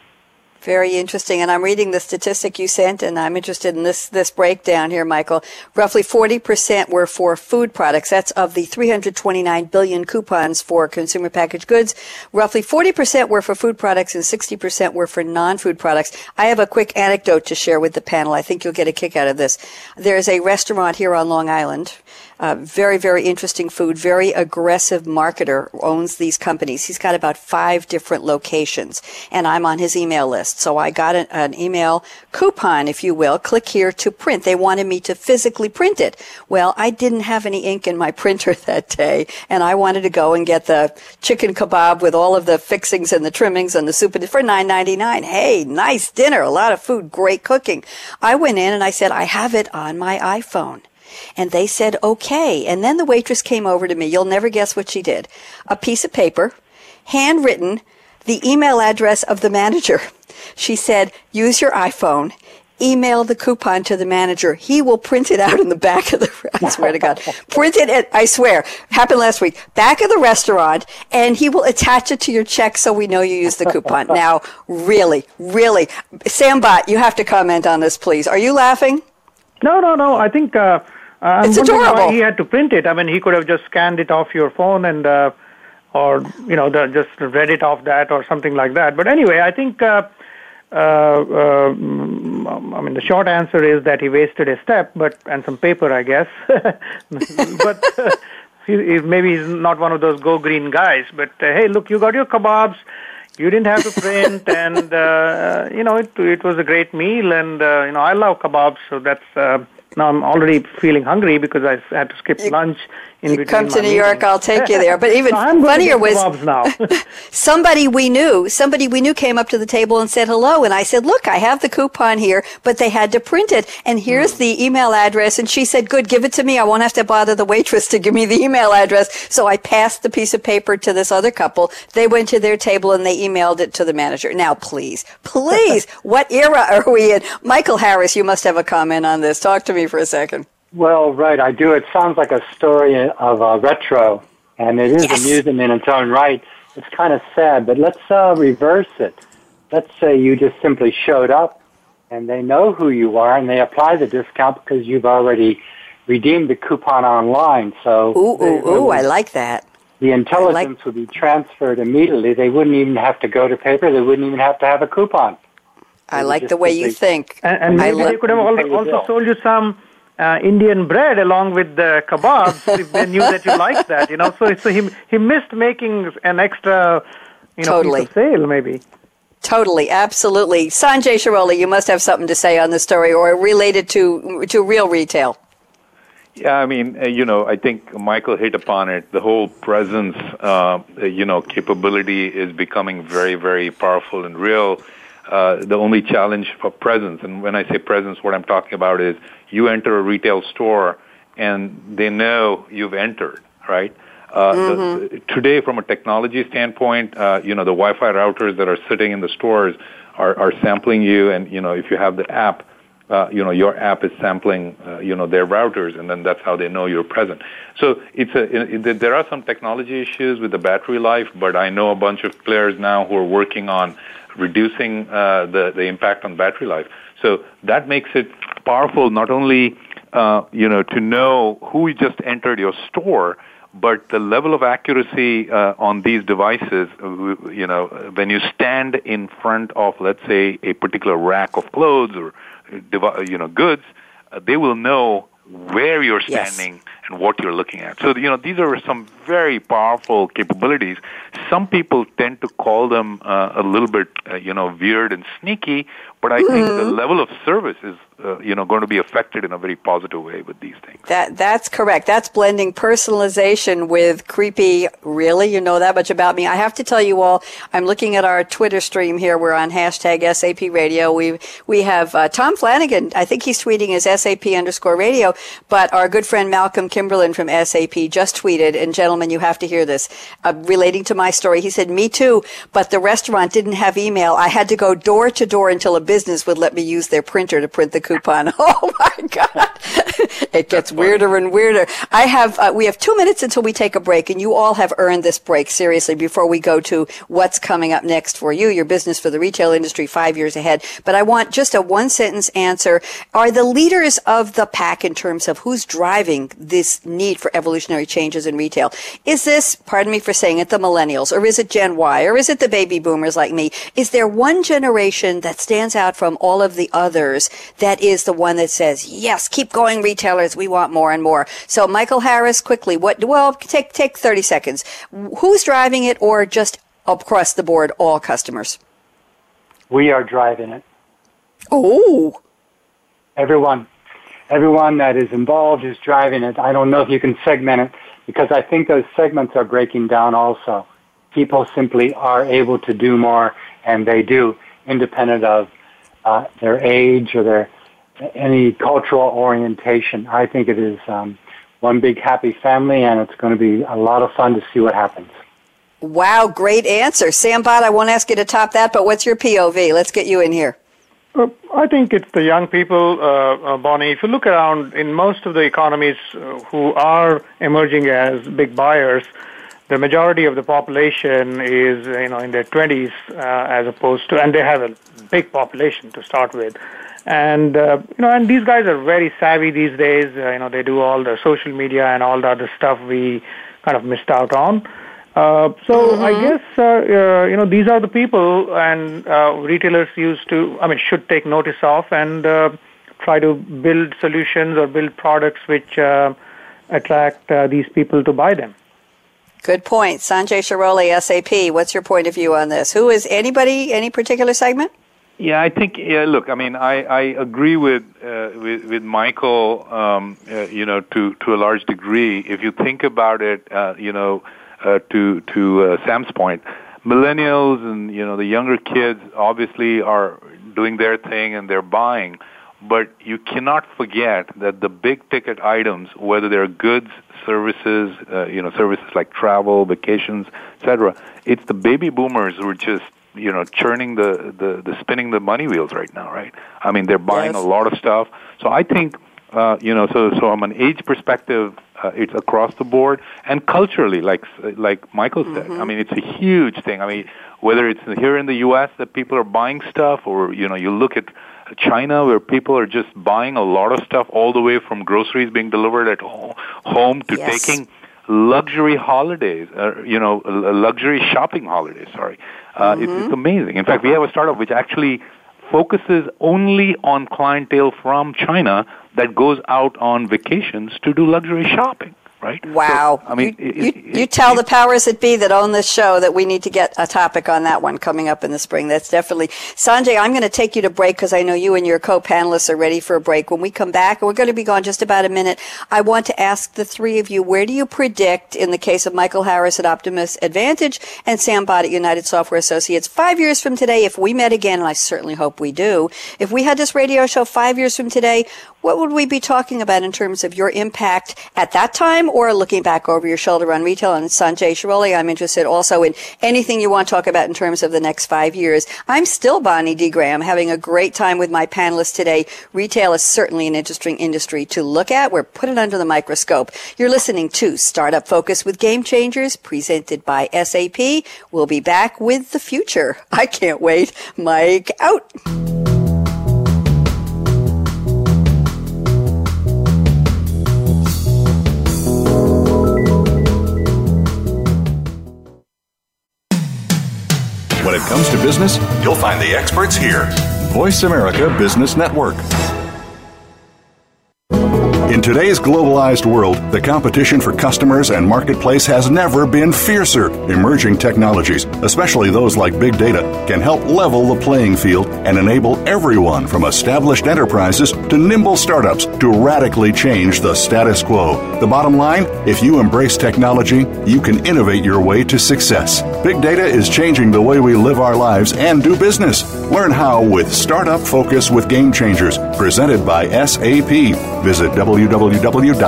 Very interesting. And I'm reading the statistic you sent, and I'm interested in this, this breakdown here, Michael. Roughly 40% were for food products. That's of the 329 billion coupons for consumer packaged goods. Roughly 40% were for food products and 60% were for non-food products. I have a quick anecdote to share with the panel. I think you'll get a kick out of this. There's a restaurant here on Long Island uh, very, very interesting food, very aggressive marketer owns these companies. He's got about five different locations, and I'm on his email list. So I got an, an email coupon, if you will. Click here to print. They wanted me to physically print it. Well, I didn't have any ink in my printer that day, and I wanted to go and get the chicken kebab with all of the fixings and the trimmings and the soup for nine ninety nine. Hey, nice dinner, a lot of food, great cooking. I went in and I said, I have it on my iPhone. And they said, okay. And then the waitress came over to me. You'll never guess what she did. A piece of paper, handwritten, the email address of the manager. She said, use your iPhone email the coupon to the manager. He will print it out in the back of the, I swear to God, print it, at, I swear, happened last week, back of the restaurant, and he will attach it to your check so we know you used the coupon. now, really, really, Sam Bhat, you have to comment on this, please. Are you laughing? No, no, no. I think, uh, uh, it's adorable. he had to print it. I mean, he could have just scanned it off your phone and, uh, or you know, the, just read it off that or something like that. But anyway, I think, uh, uh, uh, I mean, the short answer is that he wasted a step, but and some paper, I guess. but uh, he, he, maybe he's not one of those go green guys. But uh, hey, look, you got your kebabs. You didn't have to print, and uh, you know it. It was a great meal, and uh, you know I love kebabs, so that's. Uh, now I'm already feeling hungry because I had to skip you, lunch in you. Come to New meetings. York, I'll take you there. But even so funnier was now. somebody we knew, somebody we knew came up to the table and said hello, and I said, "Look, I have the coupon here, but they had to print it, and here's mm. the email address." And she said, "Good, give it to me. I won't have to bother the waitress to give me the email address." So I passed the piece of paper to this other couple. They went to their table and they emailed it to the manager. Now, please, please, what era are we in? Michael Harris, you must have a comment on this. Talk to me for a second. Well, right, I do. It sounds like a story of a retro, and it is yes. amusing in its own right. It's kind of sad, but let's uh, reverse it. Let's say you just simply showed up, and they know who you are, and they apply the discount because you've already redeemed the coupon online. So, ooh, ooh, ooh, I like that. The intelligence like... would be transferred immediately. They wouldn't even have to go to paper. They wouldn't even have to have a coupon. I like the way you think. And, and maybe they could have also sold you some uh, Indian bread along with the kebabs if they knew that you liked that, you know. So, so he he missed making an extra, you know, totally. sale maybe. Totally, absolutely. Sanjay Shirole, you must have something to say on the story or related to to real retail. Yeah, I mean, uh, you know, I think Michael hit upon it. The whole presence, uh, you know, capability is becoming very, very powerful and real. Uh, the only challenge for presence, and when I say presence, what I'm talking about is you enter a retail store and they know you've entered, right? Uh, mm-hmm. the, today, from a technology standpoint, uh, you know the Wi-Fi routers that are sitting in the stores are, are sampling you, and you know if you have the app, uh, you know your app is sampling, uh, you know their routers, and then that's how they know you're present. So it's a it, there are some technology issues with the battery life, but I know a bunch of players now who are working on reducing uh, the the impact on battery life. So that makes it powerful not only uh, you know to know who just entered your store, but the level of accuracy uh, on these devices, uh, you know, when you stand in front of, let's say, a particular rack of clothes or, you know, goods, uh, they will know where you're standing yes. and what you're looking at. So, you know, these are some very powerful capabilities. Some people tend to call them uh, a little bit, uh, you know, weird and sneaky, But I mm-hmm. think the mm-hmm. level of service is, uh, you know, going to be affected in a very positive way with these things. That that's correct. That's blending personalization with creepy. Really, you know that much about me? I have to tell you all. I'm looking at our Twitter stream here. We're on hashtag SAP Radio. We we have uh, Tom Flanagan. I think he's tweeting as SAP underscore Radio. But our good friend Malcolm Kimberlin from SAP just tweeted. And gentlemen, you have to hear this. Uh, relating to my story, he said, "Me too." But the restaurant didn't have email. I had to go door to door until a business would let me use their printer to print the coupon. Oh my God. it gets weirder and weirder. I have, uh, we have two minutes until we take a break and you all have earned this break seriously before we go to what's coming up next for you, your business for the retail industry five years ahead. But I want just a one sentence answer. Are the leaders of the pack in terms of who's driving this need for evolutionary changes in retail? Is this, pardon me for saying it, the millennials or is it Gen Y or is it the baby boomers like me? Is there one generation that stands out from all of the others that is the one that says, yes, keep going retailers. We want more and more. So Michael Harris, quickly, what, well, take, take 30 seconds. Who's driving it or just across the board, all customers? We are driving it. Oh. Everyone. Everyone that is involved is driving it. I don't know if you can segment it because I think those segments are breaking down also. People simply are able to do more and they do independent of uh, their age or their any cultural orientation. I think it is um, one big happy family, and it's going to be a lot of fun to see what happens. Wow, great answer. Sam Bhat, I won't ask you to top that, but what's your POV? Let's get you in here. Uh, I think it's the young people, uh, uh, Bonnie. If you look around in most of the economies uh, who are emerging as big buyers, the majority of the population is you know in their 20s uh, as opposed to, and they have a big population to start with. And uh, you know, and these guys are very savvy these days. Uh, you know, they do all the social media and all the other stuff we kind of missed out on. Uh, so mm-hmm. I guess uh, uh, you know these are the people, and uh, retailers used to, I mean, should take notice of and uh, try to build solutions or build products which uh, attract uh, these people to buy them. Good point, Sanjay Shirole, SAP. What's your point of view on this? Who is anybody? Any particular segment? Yeah, I think. Yeah, look, I mean, I, I agree with uh, with, with Michael. Um, uh, you know, to to a large degree. If you think about it, uh, you know, uh, to to uh, Sam's point, millennials and you know the younger kids obviously are doing their thing and they're buying, but you cannot forget that the big ticket items, whether they're goods, services, uh, you know, services like travel, vacations, etc. It's the baby boomers who are just you know churning the, the the spinning the money wheels right now right i mean they're buying yes. a lot of stuff so i think uh, you know so so from an age perspective uh, it's across the board and culturally like like michael said mm-hmm. i mean it's a huge thing i mean whether it's here in the us that people are buying stuff or you know you look at China, where people are just buying a lot of stuff, all the way from groceries being delivered at home to yes. taking luxury holidays, uh, you know, luxury shopping holidays. Sorry, uh, mm-hmm. it's, it's amazing. In fact, we have a startup which actually focuses only on clientele from China that goes out on vacations to do luxury shopping right? Wow. So, I mean, you, it, you, it, you tell it, the powers that be that own this show that we need to get a topic on that one coming up in the spring. That's definitely. Sanjay, I'm going to take you to break because I know you and your co-panelists are ready for a break. When we come back, and we're going to be gone just about a minute, I want to ask the three of you, where do you predict, in the case of Michael Harris at Optimus Advantage and Sam Bhat at United Software Associates, five years from today, if we met again, and I certainly hope we do, if we had this radio show five years from today, what would we be talking about in terms of your impact at that time or looking back over your shoulder on retail? And Sanjay Shirole, I'm interested also in anything you want to talk about in terms of the next five years. I'm still Bonnie D. Graham, having a great time with my panelists today. Retail is certainly an interesting industry to look at. We're putting under the microscope. You're listening to Startup Focus with Game Changers, presented by SAP. We'll be back with the future. I can't wait. Mike out. When it comes to business, you'll find the experts here. Voice America Business Network. In today's globalized world, the competition for customers and marketplace has never been fiercer. Emerging technologies, especially those like big data, can help level the playing field and enable everyone from established enterprises to nimble startups to radically change the status quo. The bottom line if you embrace technology, you can innovate your way to success. Big data is changing the way we live our lives and do business. Learn how with Startup Focus with Game Changers, presented by SAP. Visit www.sap.com.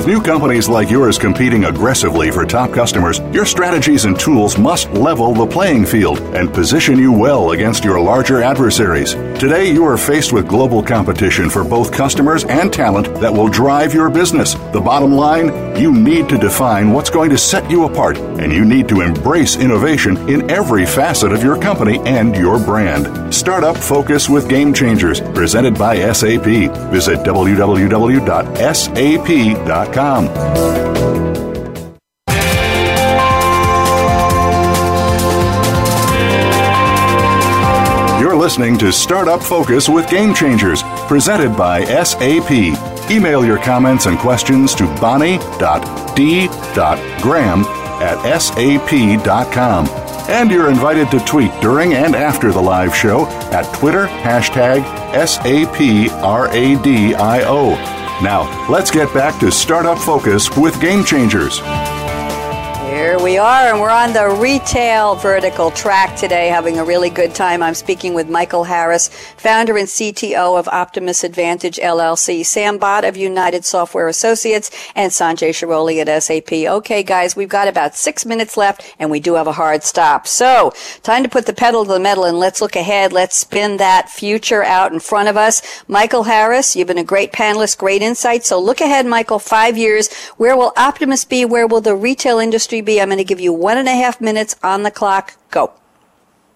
With new companies like yours competing aggressively for top customers, your strategies and tools must level the playing field and position you well against your larger adversaries. Today, you are faced with global competition for both customers and talent that will drive your business. The bottom line you need to define what's going to set you apart, and you need to embrace innovation in every facet of your company and your brand. Startup Focus with Game Changers, presented by SAP. Visit www.sap.com you're listening to Startup Focus with Game Changers, presented by SAP. Email your comments and questions to bonnie.d.graham at sap.com. And you're invited to tweet during and after the live show at Twitter hashtag SAPRADIO. Now, let's get back to Startup Focus with Game Changers. Here we are, and we're on the retail vertical track today, having a really good time. I'm speaking with Michael Harris, founder and CTO of Optimus Advantage LLC, Sam Bhat of United Software Associates, and Sanjay Shirole at SAP. Okay, guys, we've got about six minutes left, and we do have a hard stop. So, time to put the pedal to the metal, and let's look ahead. Let's spin that future out in front of us. Michael Harris, you've been a great panelist, great insight. So, look ahead, Michael, five years. Where will Optimus be? Where will the retail industry be? I'm to give you one and a half minutes on the clock. Go.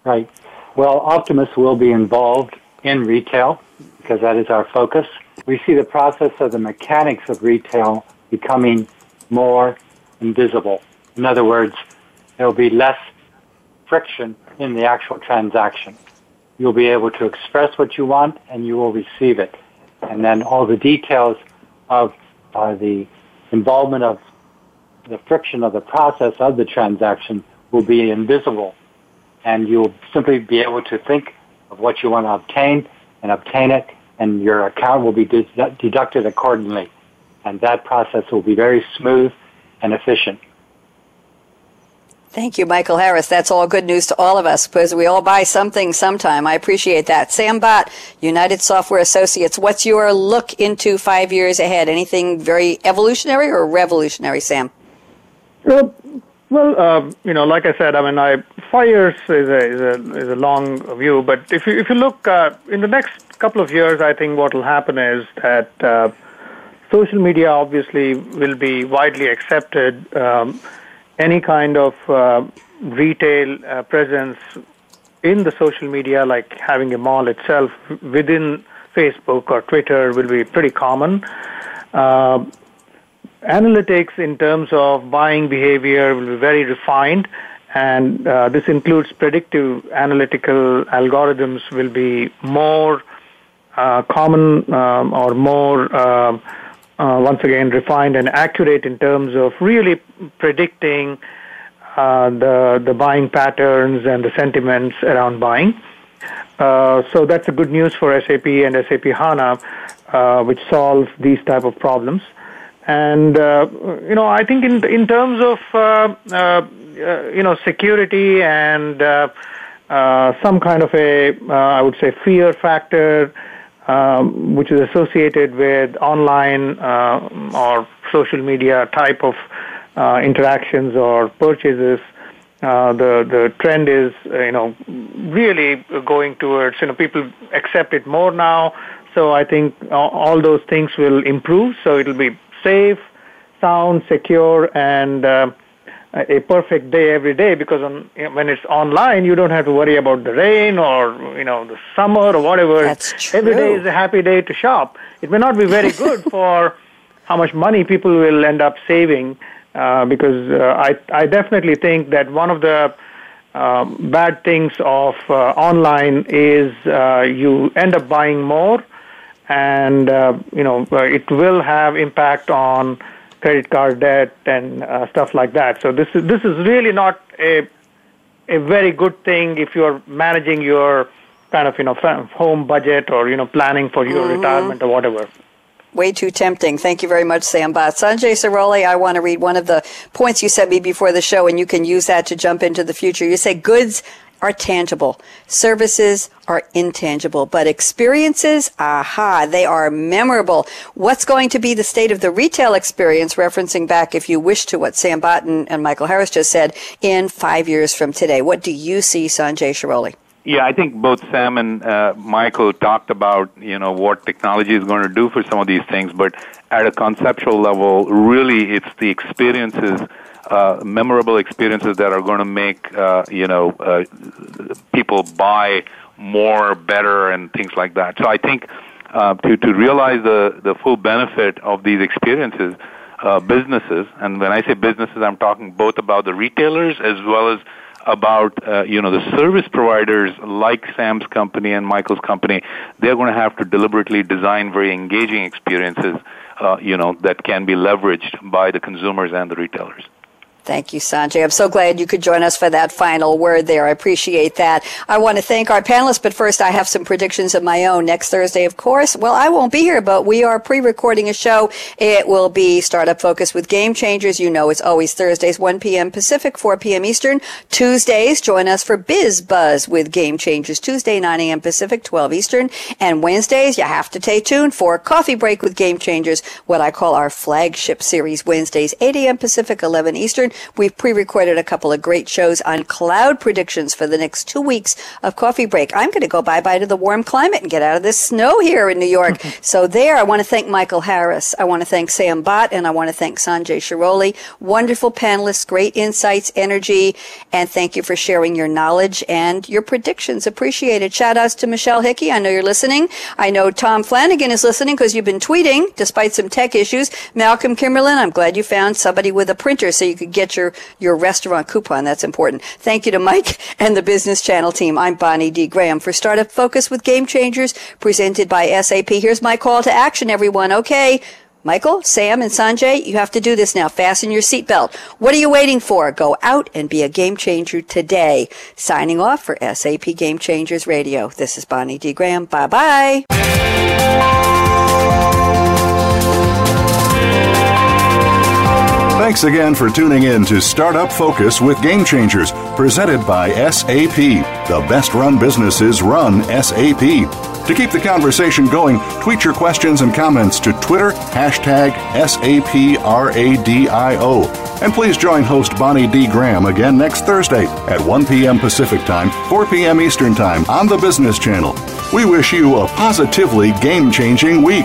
Right. Well, Optimus will be involved in retail because that is our focus. We see the process of the mechanics of retail becoming more invisible. In other words, there will be less friction in the actual transaction. You'll be able to express what you want and you will receive it. And then all the details of uh, the involvement of the friction of the process of the transaction will be invisible and you'll simply be able to think of what you want to obtain and obtain it and your account will be deducted accordingly and that process will be very smooth and efficient. Thank you, Michael Harris. That's all good news to all of us because we all buy something sometime. I appreciate that. Sam Bhat, United Software Associates, what's your look into five years ahead? Anything very evolutionary or revolutionary, Sam? Well, well, uh, you know, like I said, I mean, I, years is a, is a, is a long view, but if you, if you look uh, in the next couple of years, I think what will happen is that uh, social media obviously will be widely accepted. Um, any kind of uh, retail uh, presence in the social media, like having a mall itself within Facebook or Twitter, will be pretty common. Uh, analytics in terms of buying behavior will be very refined, and uh, this includes predictive analytical algorithms will be more uh, common um, or more, uh, uh once again, refined and accurate in terms of really predicting uh, the the buying patterns and the sentiments around buying. Uh, so that's a good news for SAP and SAP HANA, which solves these type of problems. And uh, you know, I think in in terms of uh, uh, you know security and some kind of a I would say fear factor, um, which is associated with online or social media type of uh, interactions or purchases. Uh, the the trend is uh, you know really going towards you know people accept it more now. So I think all those things will improve. So it'll be safe, sound, secure, and uh, a perfect day every day because on, when it's online, you don't have to worry about the rain or you know the summer or whatever. That's true. Every day is a happy day to shop. It may not be very good for how much money people will end up saving uh, because uh, I I definitely think that one of the um, bad things of uh, online is uh, you end up buying more, and uh, you know uh, it will have impact on credit card debt and uh, stuff like that. So this is this is really not a a very good thing if you're managing your kind of you know home budget or you know planning for your mm-hmm. retirement or whatever way too tempting. Thank you very much, Sam Bhat. Sanjay Shirole, I want to read one of the points you sent me before the show, and you can use that to jump into the future. You say goods are tangible, services are intangible, but experiences, aha, they are memorable. What's going to be the state of the retail experience, referencing back, if you wish, to what Sam Bhat and Michael Harris just said, in five years from today? What do you see, Sanjay Shirole? Yeah, I think both Sam and uh, Michael talked about you know what technology is going to do for some of these things, but at a conceptual level, really, it's the experiences, uh, memorable experiences that are going to make uh, you know uh, people buy more, better, and things like that. So I think uh, to to realize the the full benefit of these experiences, uh, businesses, and when I say businesses, I'm talking both about the retailers as well as about uh, you know the service providers like Sam's company and Michael's company. They're going to have to deliberately design very engaging experiences, uh, you know, that can be leveraged by the consumers and the retailers. Thank you, Sanjay. I'm so glad you could join us for that final word there. I appreciate that. I want to thank our panelists, but first I have some predictions of my own. Next Thursday, of course, well, I won't be here, but we are pre-recording a show. It will be Startup Focus with Game Changers. You know, it's always Thursdays, 1 p.m. Pacific, 4 p.m. Eastern. Tuesdays, join us for Biz Buzz with Game Changers. Tuesday, 9 a.m. Pacific, 12 Eastern. And Wednesdays, you have to stay tuned for Coffee Break with Game Changers, what I call our flagship series. Wednesdays, 8 a.m. Pacific, 11 Eastern. We've pre-recorded a couple of great shows on cloud predictions for the next two weeks of Coffee Break. I'm going to go bye-bye to the warm climate and get out of this snow here in New York. so there, I want to thank Michael Harris. I want to thank Sam Bhat, and I want to thank Sanjay Shirole. Wonderful panelists, great insights, energy, and thank you for sharing your knowledge and your predictions. Appreciated. Shout outs to Michelle Hickey. I know you're listening. I know Tom Flanagan is listening because you've been tweeting despite some tech issues. Malcolm Kimberlin, I'm glad you found somebody with a printer so you could get your your restaurant coupon. That's important. Thank you to Mike and the Business Channel team. I'm Bonnie D. Graham for Startup Focus with Game Changers presented by SAP. Here's my call to action, everyone. Okay. Michael, Sam, and Sanjay, you have to do this now. Fasten your seatbelt. What are you waiting for? Go out and be a game changer today. Signing off for SAP Game Changers Radio. This is Bonnie D. Graham. Bye bye. Thanks again for tuning in to Startup Focus with Game Changers, presented by SAP. The best run businesses run SAP. To keep the conversation going, tweet your questions and comments to Twitter, hashtag SAPRADIO. And please join host Bonnie D. Graham again next Thursday at 1 p.m. Pacific Time, 4 p.m. Eastern Time on the Business Channel. We wish you a positively game changing week.